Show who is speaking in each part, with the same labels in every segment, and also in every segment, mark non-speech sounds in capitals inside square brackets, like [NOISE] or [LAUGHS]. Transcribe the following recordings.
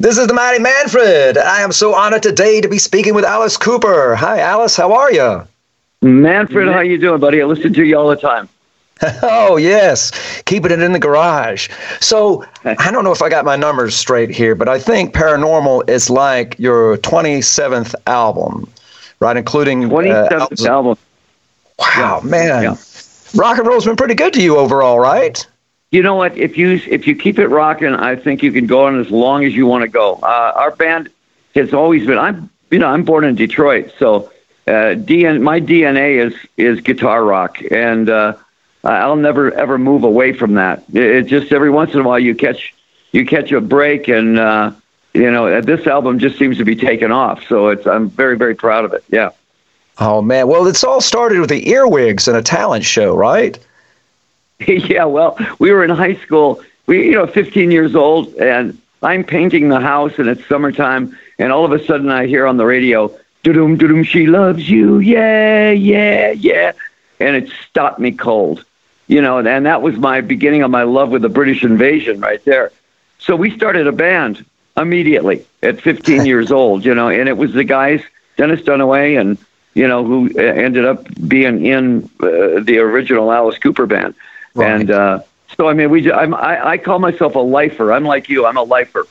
Speaker 1: This is the Mighty Manfred. I am so honored today to be speaking with Alice Cooper. Hi, Alice. How are you?
Speaker 2: Manfred, how are you doing, buddy? I listen to you all the time. [LAUGHS]
Speaker 1: oh yes, keeping it in the garage. So I don't know if I got my numbers straight here, but I think Paranormal is like your 27th album, right? Including
Speaker 2: 27th uh, album.
Speaker 1: Wow, yeah. man, yeah. rock and roll's been pretty good to you overall, right?
Speaker 2: You know what? If you if you keep it rocking, I think you can go on as long as you want to go. Uh, our band has always been. I'm you know I'm born in Detroit, so uh, DN, my DNA is is guitar rock, and uh, I'll never ever move away from that. It, it, just every once in a while you catch you catch a break, and uh, you know this album just seems to be taking off. So it's I'm very very proud of it. Yeah.
Speaker 1: Oh man, well it's all started with the earwigs and a talent show, right? [LAUGHS]
Speaker 2: yeah, well, we were in high school. We, you know, 15 years old, and I'm painting the house, and it's summertime, and all of a sudden I hear on the radio, "Doo-doom, doom, she loves you, yeah, yeah, yeah," and it stopped me cold, you know, and that was my beginning of my love with the British invasion right there. So we started a band immediately at 15 [LAUGHS] years old, you know, and it was the guys, Dennis Dunaway and you know, who ended up being in uh, the original Alice Cooper band. Right. And uh, so, I mean, we I'm, I, I call myself a lifer. I'm like you. I'm a lifer.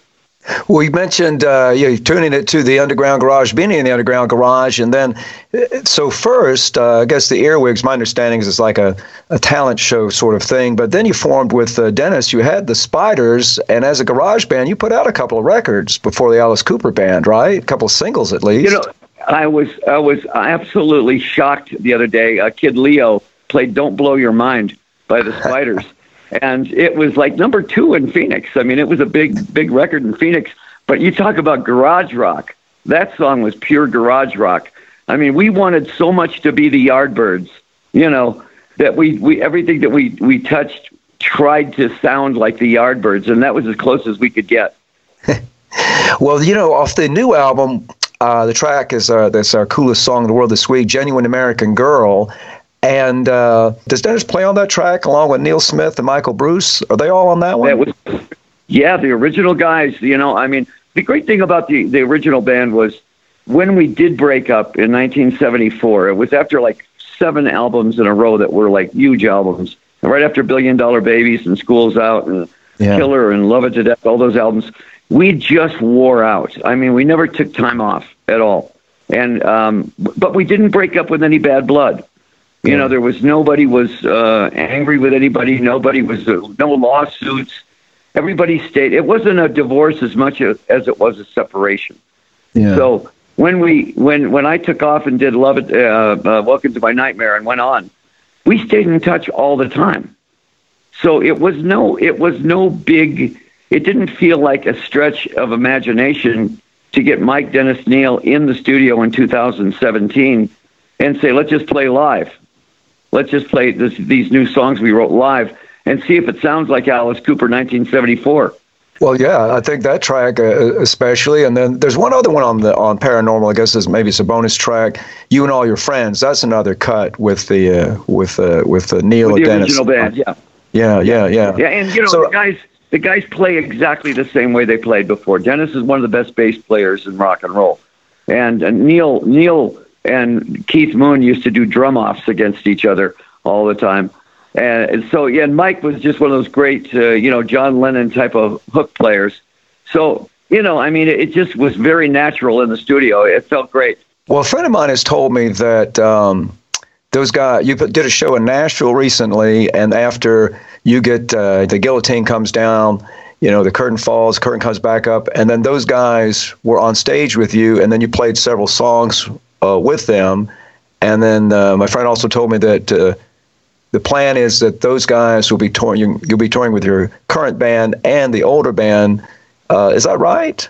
Speaker 1: Well, you mentioned uh, you tuning it to the Underground Garage, being in the Underground Garage, and then uh, so first, uh, I guess the Earwigs. My understanding is it's like a, a talent show sort of thing. But then you formed with uh, Dennis. You had the Spiders, and as a garage band, you put out a couple of records before the Alice Cooper band, right? A couple of singles at least.
Speaker 2: You know, I was I was absolutely shocked the other day. A kid Leo played "Don't Blow Your Mind." By the Spiders. [LAUGHS] and it was like number two in Phoenix. I mean, it was a big, big record in Phoenix. But you talk about garage rock. That song was pure garage rock. I mean, we wanted so much to be the Yardbirds, you know, that we, we everything that we, we touched tried to sound like the Yardbirds, and that was as close as we could get. [LAUGHS]
Speaker 1: well, you know, off the new album, uh, the track is uh, that's our coolest song in the world this week, "Genuine American Girl," And uh, does Dennis play on that track along with Neal Smith and Michael Bruce? Are they all on that one?
Speaker 2: Was, yeah, the original guys. You know, I mean, the great thing about the the original band was when we did break up in 1974. It was after like seven albums in a row that were like huge albums. And right after Billion Dollar Babies and Schools Out and yeah. Killer and Love It to Death, all those albums, we just wore out. I mean, we never took time off at all. And um, but we didn't break up with any bad blood. You know, there was nobody was uh, angry with anybody. Nobody was uh, no lawsuits. Everybody stayed. It wasn't a divorce as much as, as it was a separation. Yeah. So when we when when I took off and did Love It, uh, uh, Welcome to My Nightmare, and went on, we stayed in touch all the time. So it was no it was no big. It didn't feel like a stretch of imagination to get Mike Dennis Neal in the studio in 2017 and say, let's just play live let's just play this, these new songs we wrote live and see if it sounds like Alice Cooper 1974.
Speaker 1: Well, yeah, I think that track uh, especially, and then there's one other one on the on Paranormal. I guess is maybe it's a bonus track. You and all your friends. That's another cut with the uh, with uh, with uh, Neal
Speaker 2: with
Speaker 1: the
Speaker 2: Dennis. original band. Yeah.
Speaker 1: Yeah, yeah, yeah.
Speaker 2: Yeah, and you know so, the guys the guys play exactly the same way they played before. Dennis is one of the best bass players in rock and roll, and uh, Neal Neal and Keith Moon used to do drum offs against each other all the time. And so, yeah, and Mike was just one of those great, uh, you know, John Lennon type of hook players. So, you know, I mean, it just was very natural in the studio. It felt great.
Speaker 1: Well, a friend of mine has told me that um, those guys, you did a show in Nashville recently, and after you get uh, the guillotine comes down, you know, the curtain falls, curtain comes back up, and then those guys were on stage with you, and then you played several songs uh, with them. And then uh, my friend also told me that uh, the plan is that those guys will be touring. You, will be touring with your current band and the older band. Uh, is that right?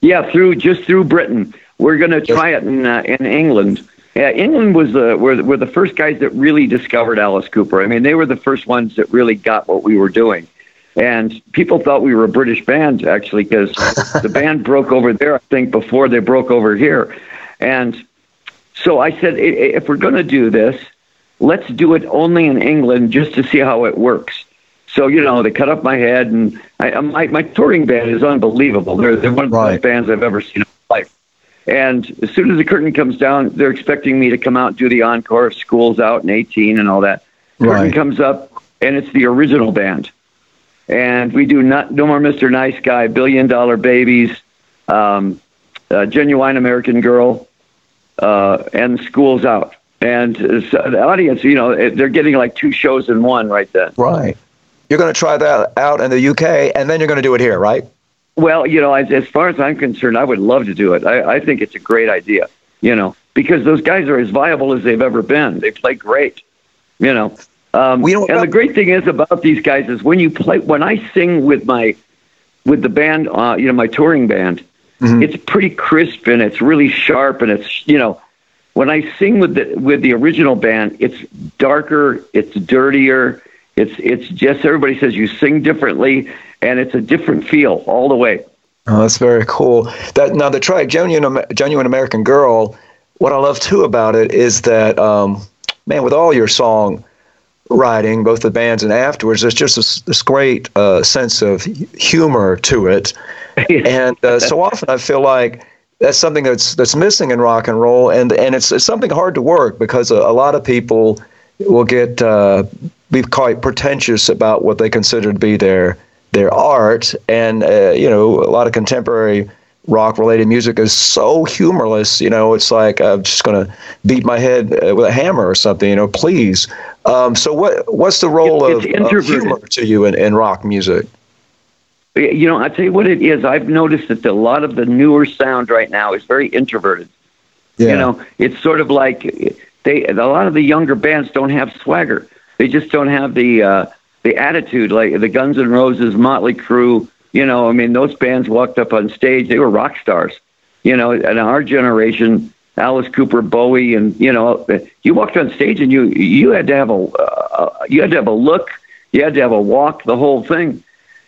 Speaker 2: Yeah, through just through Britain. We're going to try it in uh, in England. Yeah, England was the were, were the first guys that really discovered Alice Cooper. I mean, they were the first ones that really got what we were doing. And people thought we were a British band actually because [LAUGHS] the band broke over there, I think, before they broke over here. And so I said, if we're going to do this, let's do it only in England just to see how it works. So you know, they cut off my head, and I, my my touring band is unbelievable. They're they're one of the
Speaker 1: Right.
Speaker 2: best bands I've ever seen in my life. And as soon as the curtain comes down, they're expecting me to come out and do the encore. School's out in 18 and all that. Curtain
Speaker 1: Right.
Speaker 2: comes up, and it's the original band. And we do not, No More Mr. Nice Guy, Billion Dollar Babies, um, uh, Genuine American Girl, uh, and School's Out. And so the audience, you know, they're getting like two shows in one right then.
Speaker 1: Right. You're going to try that out in the UK, and then you're going to do it here, right?
Speaker 2: Well, you know, as, as far as I'm concerned, I would love to do it. I, I think it's a great idea, you know, because those guys are as viable as they've ever been. They play great, you know. Um,
Speaker 1: We don't-
Speaker 2: and the great thing is about these guys is when you play, when I sing with my, with the band, uh, you know, my touring band,
Speaker 1: Mhm.
Speaker 2: it's pretty crisp and it's really sharp and it's, you know, when I sing with the with the original band, it's darker, it's dirtier, it's it's just everybody says you sing differently, and it's a different feel all the way.
Speaker 1: Oh, that's very cool. That now the track "Genuine Genuine American Girl." What I love too about it is that, um, man, with all your song writing, both the bands and afterwards, there's just this, this great uh, sense of humor to it. [LAUGHS] And uh, so often I feel like that's something that's that's missing in rock and roll, and and it's, it's something hard to work because a, a lot of people will get uh, be quite pretentious about what they consider to be their their art, and uh, you know a lot of contemporary rock related music is so humorless. You know, it's like I'm just going to beat my head uh, with a hammer or something. You know, please. Um, so what what's the role of, of humor to you in, in rock music?
Speaker 2: You know, I tell you what it is. I've noticed that a lot of the newer sound right now is very introverted.
Speaker 1: Yeah.
Speaker 2: You know, it's sort of like they a lot of the younger bands don't have swagger. They just don't have the uh, the attitude like the Guns N' Roses, Motley Crue. You know, I mean, those bands walked up on stage; they were rock stars. You know, and our generation, Alice Cooper, Bowie, and you know, you walked on stage and you you had to have a uh, you had to have a look, you had to have a walk, the whole thing.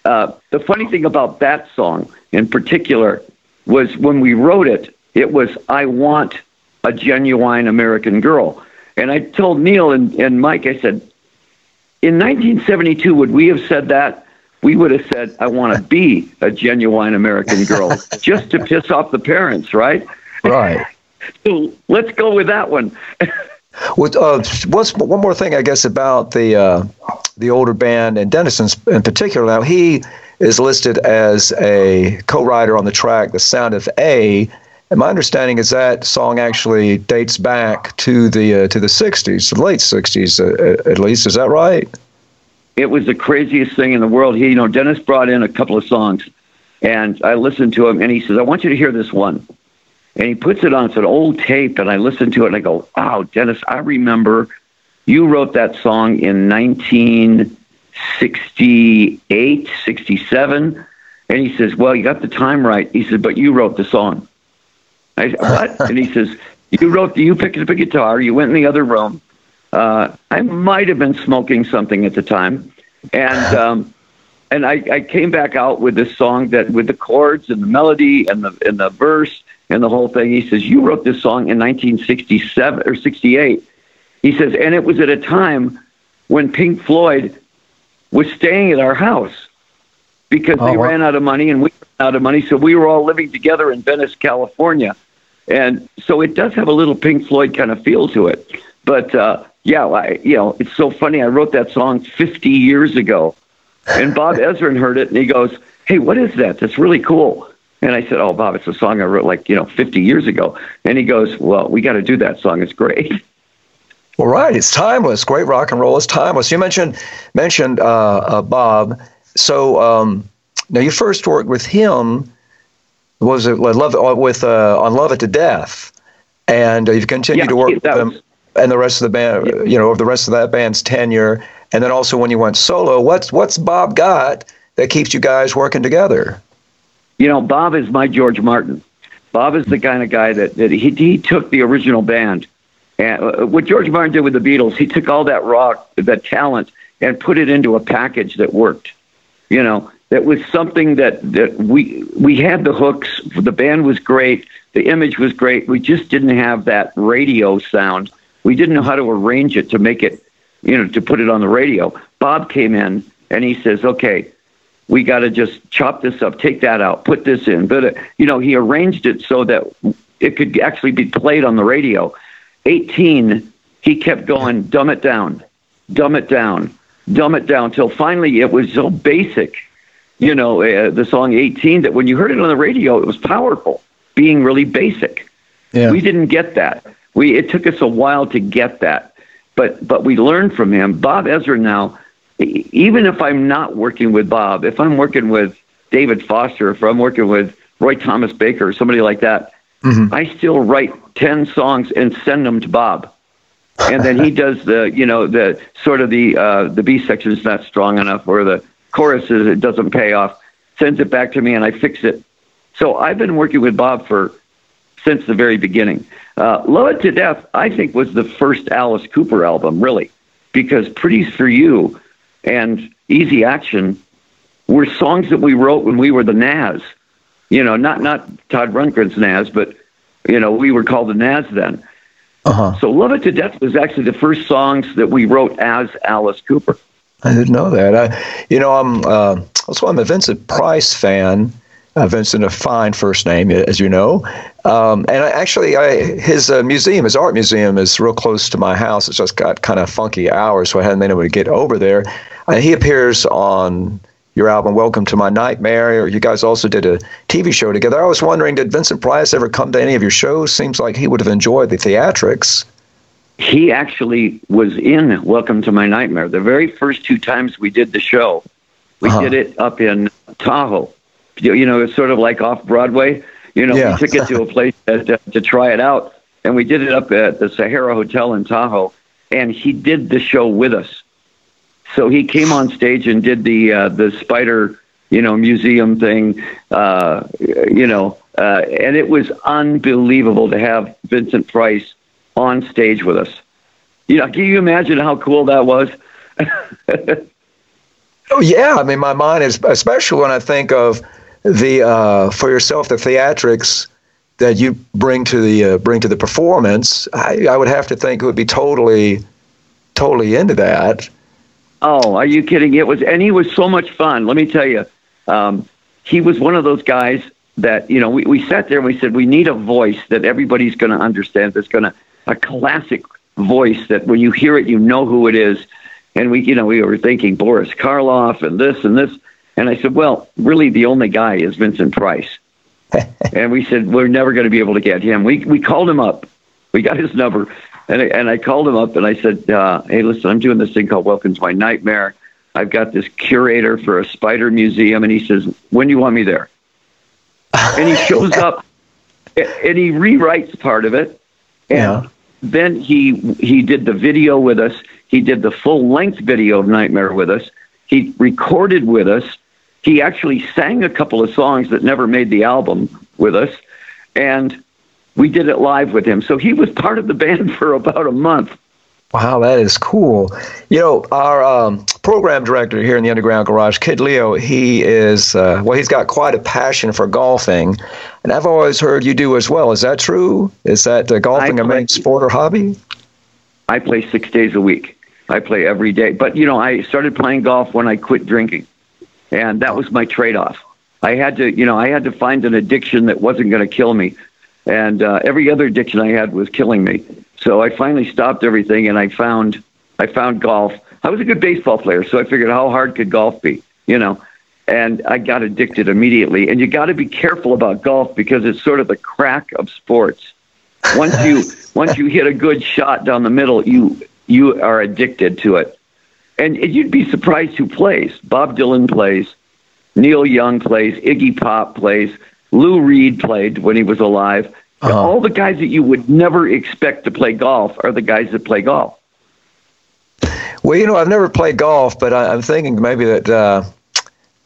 Speaker 2: Uh, the funny thing about that song in particular was when we wrote it, it was I want a genuine American girl. And I told Neal and, and Mike, I said, in 1972, would we have said that? We would have said, I want to be a genuine American girl [LAUGHS] just to piss off the parents, right?
Speaker 1: Right.
Speaker 2: So let's go with that one.
Speaker 1: What, uh, what's one more thing, I guess, about the uh, the older band and Dennison in particular? Now he is listed as a co-writer on the track "The Sound of A." And my understanding is that song actually dates back to the uh, to the '60s, the late '60s, uh, at least. Is that right?
Speaker 2: it was the craziest thing in the world. He, you know, Dennis brought in a couple of songs, and I listened to him, and he says, "I want you to hear this one." And he puts it on. It's an old tape, and I listen to it, and I go, "Wow, Dennis, I remember you wrote that song in 1968, 67." And he says, "Well, you got the time right." He said, "But you wrote the song." I said, "What?" [LAUGHS] and he says, "You wrote. You picked up a guitar. You went in the other room." Uh, I might have been smoking something at the time, and [LAUGHS] um, and I, I came back out with this song that with the chords and the melody and the and the verse and the whole thing. He says you wrote this song in 1967 or 68. He says, and it was at a time when Pink Floyd was staying at our house because
Speaker 1: Oh,
Speaker 2: they
Speaker 1: wow.
Speaker 2: ran out of money and we ran out of money, so we were all living together in Venice, California, and so it does have a little Pink Floyd kind of feel to it. But uh, yeah, I, you know, it's so funny. I wrote that song 50 years ago, and Bob [LAUGHS] Ezrin heard it, and he goes, "Hey, what is that? That's really cool." And I said, "Oh, Bob, it's a song I wrote like you know 50 years ago." And he goes, "Well, we got to do that song. It's great." [LAUGHS]
Speaker 1: Well, right. It's timeless. Great rock and roll is timeless. You mentioned mentioned uh, uh, Bob. So um, now you first worked with him. Was it love uh, with uh, on Love It to Death, and uh, you've continued
Speaker 2: Yeah,
Speaker 1: to work with them
Speaker 2: was-
Speaker 1: and the rest of the band. You know, over the rest of that band's tenure, and then also when you went solo. What's what's Bob got that keeps you guys working together?
Speaker 2: You know, Bob is my George Martin. Bob is the kind of guy that, that he, he took the original band. And uh, what George Martin did with the Beatles, he took all that rock, that talent, and put it into a package that worked. You know, that was something that, that we we had the hooks. The band was great. The image was great. We just didn't have that radio sound. We didn't know how to arrange it to make it, you know, to put it on the radio. Bob came in and he says, "Okay, we got to just chop this up, take that out, put this in." But uh, you know, he arranged it so that it could actually be played on the radio. 18, he kept going, dumb it down, dumb it down, dumb it down, till finally it was so basic, you know, uh, the song 18, that when you heard it on the radio, it was powerful, being really basic. Yeah. We didn't get that. We it took us a while to get that, but but we learned from him. Bob Ezrin now, even if I'm not working with Bob, if I'm working with David Foster, if I'm working with Roy Thomas Baker or somebody like that, mm-hmm. I still write ten songs and send them to Bob, and then he [LAUGHS] does the you know the sort of the uh, the B section is not strong enough or the choruses it doesn't pay off, sends it back to me and I fix it. So I've been working with Bob for since the very beginning. Uh, Love It to Death, I think, was the first Alice Cooper album, really, because Pretties for You and Easy Action were songs that we wrote when we were the Nazz. You know, not not Todd Rundgren's Nazz, but you know, we were called the Nazz then. Uh-huh. So Love It to Death was actually the first songs that we wrote as Alice Cooper.
Speaker 1: I didn't know that. I, you know, I'm uh, also I'm a Vincent Price fan. Uh, Vincent, a fine first name, as you know. Um, and I, actually, I, his uh, museum, his art museum, is real close to my house. It's just got kind of funky hours, so I hadn't been able to get over there. And he appears on your album Welcome to My Nightmare. Or you guys also did a TV show together. I was wondering, did Vincent Price ever come to any of your shows? Seems like he would have enjoyed the theatrics.
Speaker 2: He actually was in Welcome to My Nightmare. The very first two times we did the show, we uh-huh. did it up in Tahoe you know, it's sort of like off Broadway. You know, yeah. we took it to a [LAUGHS] place to, to try it out, and we did it up at the Sahara Hotel in Tahoe. And he did the show with us. So he came on stage and did the uh, the spider, you know, museum thing, uh, you know, uh, and it was unbelievable to have Vincent Price on stage with us. You know, can you imagine how cool that was? [LAUGHS]
Speaker 1: oh yeah, I mean, my mind is especially when I think of the uh, for yourself the theatrics that you bring to the uh, bring to the performance, I, I would have to think it would be totally totally into that.
Speaker 2: Oh, are you kidding? It was, and he was so much fun. Let me tell you, um, he was one of those guys that you know. We, we sat there and we said we need a voice that everybody's going to understand. That's going to a classic voice that when you hear it, you know who it is. And we, you know, we were thinking Boris Karloff and this and this. And I said, well, really, the only guy is Vincent Price. [LAUGHS] and we said, we're never going to be able to get him. We, we called him up. We got his number. And I, and I called him up and I said, uh, hey, listen, I'm doing this thing called Welcome to My Nightmare. I've got this curator for a spider museum. And he says, when do you want me there? and he shows up and he rewrites part of it. And yeah. then he, he did the video with us. He did the full length video of Nightmare with us. He recorded with us he actually sang a couple of songs that never made the album with us, and we did it live with him. So he was part of the band [LAUGHS] for about a month.
Speaker 1: Wow, that is cool. You know, our um, program director here in the Underground Garage, Kid Leo, he is, uh, well, he's got quite a passion for golfing. And I've always heard you do as well. Is that true? Is that uh, golfing play, a main sport or hobby?
Speaker 2: I play six days a week. I play every day. But, you know, I started playing golf when I quit drinking and that was my trade-off. I had to, you know, I had to find an addiction that wasn't going to kill me, and uh, every other addiction I had was killing me. So I finally stopped everything, and I found, I found golf. I was a good baseball player, so I figured how hard could golf be, you know, and I got addicted immediately. And you got to be careful about golf because it's sort of the crack of sports. Once you [LAUGHS] once you hit a good shot down the middle, you you are addicted to it and you'd be surprised who plays. Bob Dylan plays, Neil Young plays, Iggy Pop plays, Lou Reed played when he was alive. Uh-huh. All the guys that you would never expect to play golf are the guys that play golf.
Speaker 1: Well, you know, I've never played golf, but I, am thinking maybe that uh,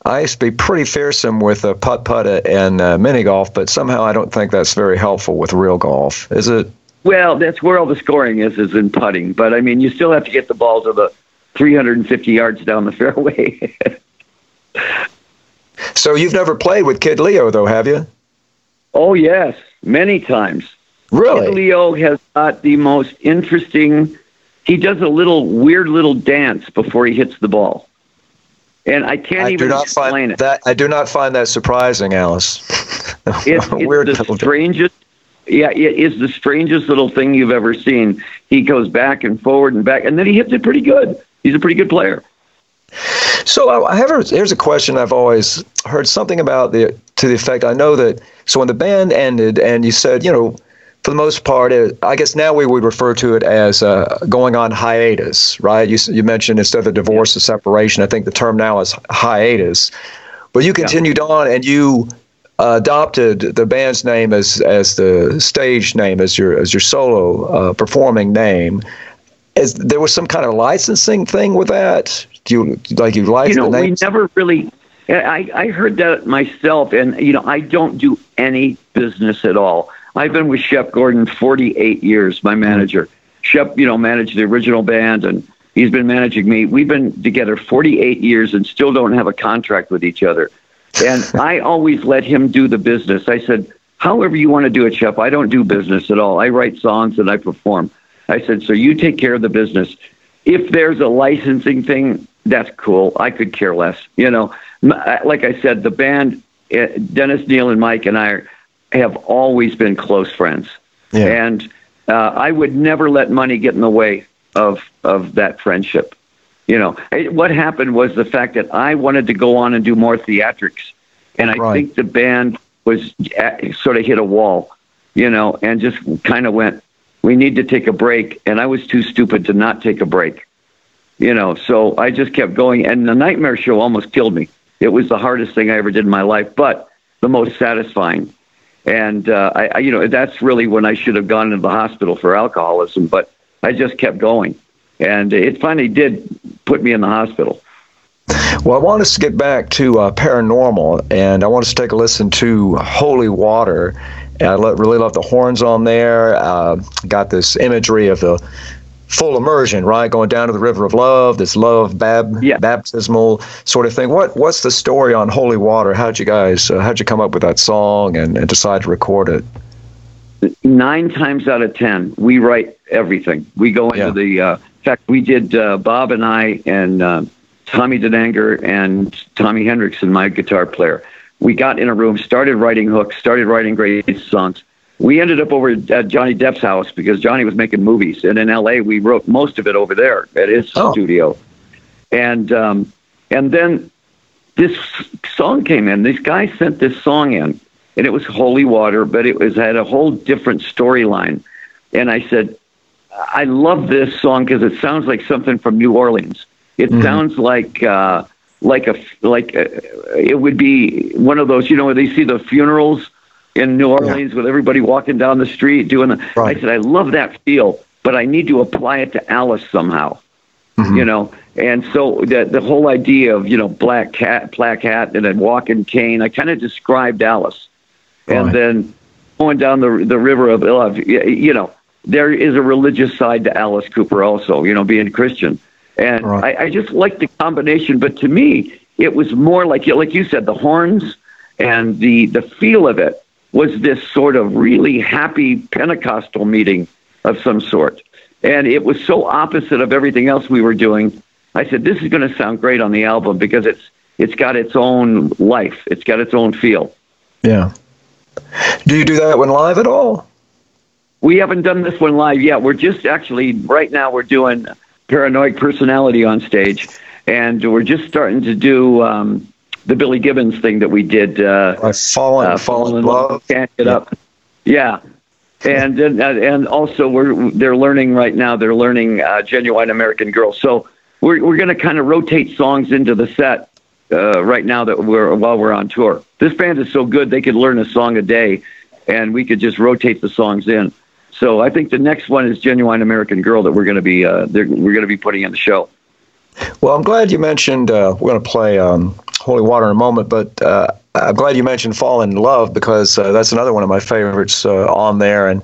Speaker 1: I used to be pretty fearsome with a putt putt and uh, mini golf, but somehow I don't think that's very helpful with real golf. Is it?
Speaker 2: Well, that's where all the scoring is, is in putting. But I mean, you still have to get the ball to the 350 yards down the [LAUGHS] fairway.
Speaker 1: so you've never played with Kid Leo, though, have you?
Speaker 2: Oh yes, many times.
Speaker 1: Really?
Speaker 2: Leo has got the most interesting. He does a little weird little dance before he hits the ball. and I can't
Speaker 1: I
Speaker 2: even explain it.
Speaker 1: that I do not find that surprising, Alice.
Speaker 2: It's, [LAUGHS] it's the strangest. Yeah, it is the strangest little thing you've ever seen. He goes back and forward and back, and then he hits it pretty good. He's a pretty good player.
Speaker 1: So I have a, here's a question I've always heard something about the to the effect I know that so when the band ended and you said you know for the most part it, I guess now we would refer to it as uh, going on hiatus right you you mentioned instead of divorce or separation I think the term now is hiatus but you continued yeah. on and you uh, adopted the band's name as as the stage name as your as your solo uh, performing name. Is there was some kind of licensing thing with that? Do you like you like
Speaker 2: you know? We never really. I I heard that myself, and you know I don't do any business at all. I've been with Shep Gordon 48 years, my manager. Shep, you know, managed the original band, and he's been managing me. We've been together 48 years and still don't have a contract with each other. And [LAUGHS] I always let him do the business. I said, however you want to do it, Shep. I don't do business at all. I write songs and I perform. I said, so you take care of the business. If there's a licensing thing, that's cool. I could care less. You know, like I said, the band, eh, Dennis Neal and Mike and I have always been close friends. Yeah. And uh, I would never let money get in the way of of that friendship. You know, what happened was the fact that I wanted to go on and do more theatrics, and I right. think the band was at, sort of hit a wall, you know, and just kind of went, "We need to take a break," and I was too stupid to not take a break, you know. So I just kept going, and the Nightmare Show almost killed me. It was the hardest thing I ever did in my life, but the most satisfying. And uh, I, I, you know, that's really when I should have gone into the hospital for alcoholism, but I just kept going and it finally did put me in the hospital.
Speaker 1: Well, I want us to get back to uh, paranormal, and I want us to take a listen to Holy Water. And I really love the horns on there. Uh, got this imagery of the full immersion, right? Going down to the river of love, this love bab- yeah. baptismal sort of thing. What What's the story on Holy Water? How'd you guys, uh, how'd you come up with that song and, and decide to record it?
Speaker 2: Nine times out of ten, we write everything. We go into yeah. the uh, in fact, we did uh, Bob and I and uh, Tommy Denander and Tommy Henriksen, my guitar player. We got in a room, started writing hooks, started writing great songs. We ended up over at Johnny Depp's house because Johnny was making movies, and in L.A. we wrote most of it over there at his oh. studio. And um, and then this song came in. This guy sent this song in, and it was Holy Water, but it was had a whole different storyline. And I said, I love this song because it sounds like something from New Orleans. It mm-hmm. sounds like uh, like a like a, uh, it would be one of those you know where they see the funerals in New Orleans yeah. with everybody walking down the street doing the. Right. I said I love that feel, but I need to apply it to Alice somehow. Mm-hmm. You know, and so the the whole idea of you know black cat, black hat, and then walking cane. I kind of described Alice, right. and then going down the the river of love. You know, there is a religious side to Alice Cooper also, you know, being Christian. And right. I, I just like the combination, but to me, it was more like like you said, the horns and the the feel of it was this sort of really happy Pentecostal meeting of some sort. And it was so opposite of everything else we were doing. I said, this is going to sound great on the album because it's it's got its own life. It's got its own feel.
Speaker 1: Yeah. Do you do that when live at all?
Speaker 2: We haven't done this one live yet. We're just actually right now we're doing Paranoiac Personality on stage, and we're just starting to do um, the Billy Gibbons thing that we did. Uh,
Speaker 1: uh, fallen, uh, fallen in love.
Speaker 2: Can't get yeah. up. Yeah, and and and also we're they're learning right now. They're learning uh, genuine American Girl. So we're we're going to kind of rotate songs into the set uh, right now that we're while we're on tour. This band is so good they could learn a song a day, and we could just rotate the songs in. So I think the next one is Genuine American Girl that we're going to be uh, we're going to be putting in the show.
Speaker 1: Well, I'm glad you mentioned uh, we're going to play um, Holy Water in a moment, but uh, I'm glad you mentioned Fall in Love because uh, that's another one of my favorites uh, on there. And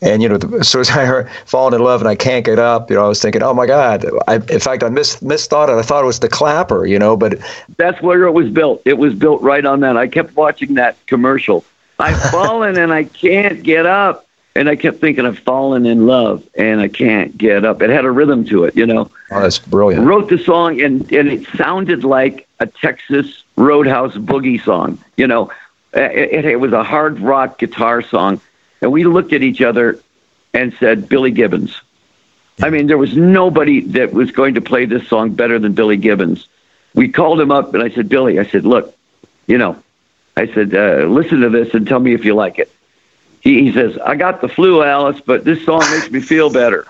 Speaker 1: and you know, as [LAUGHS] soon as I heard "Falling in Love" and I can't get up, you know, I was thinking, oh my God! I, in fact, I mis misthought it. I thought it was the clapper, you know, but
Speaker 2: that's where it was built. It was built right on that. I kept watching that commercial. I've [LAUGHS] fallen and I can't get up and I kept thinking I've fallen in love and I can't get up. It had a rhythm to it, you know.
Speaker 1: Oh, that's brilliant.
Speaker 2: Wrote the song and and it sounded like a Texas Roadhouse boogie song. You know, it, it, it was a hard rock guitar song, and we looked at each other and said, "Billy Gibbons." I mean, there was nobody that was going to play this song better than Billy Gibbons. We called him up and I said, Billy, I said, look, you know, I said, uh, listen to this and tell me if you like it he, he says, I got the flu, Alice, but this song makes me feel better.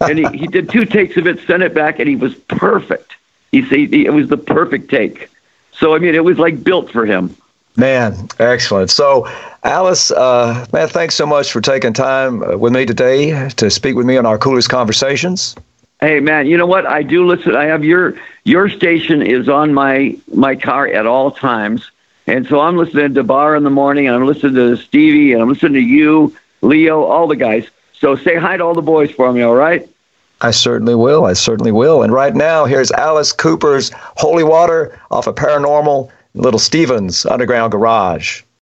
Speaker 2: and he, he did two takes of it, sent it back, and he was perfect. He said it was the perfect take. So, I mean, it was like built for him.
Speaker 1: Man, excellent. So, Alice, uh, man, thanks so much for taking time uh, with me today to speak with me on our coolest conversations.
Speaker 2: Hey, man, you know what? I do listen. I have your your station is on my my car at all times, and so I'm listening to Bar in the morning, and I'm listening to Stevie, and I'm listening to you, Leo, all the guys. So say hi to all the boys for me, all right?
Speaker 1: I certainly will. I certainly will. And right now, here's Alice Cooper's Holy Water off of Paranormal, Little Steven's Underground Garage.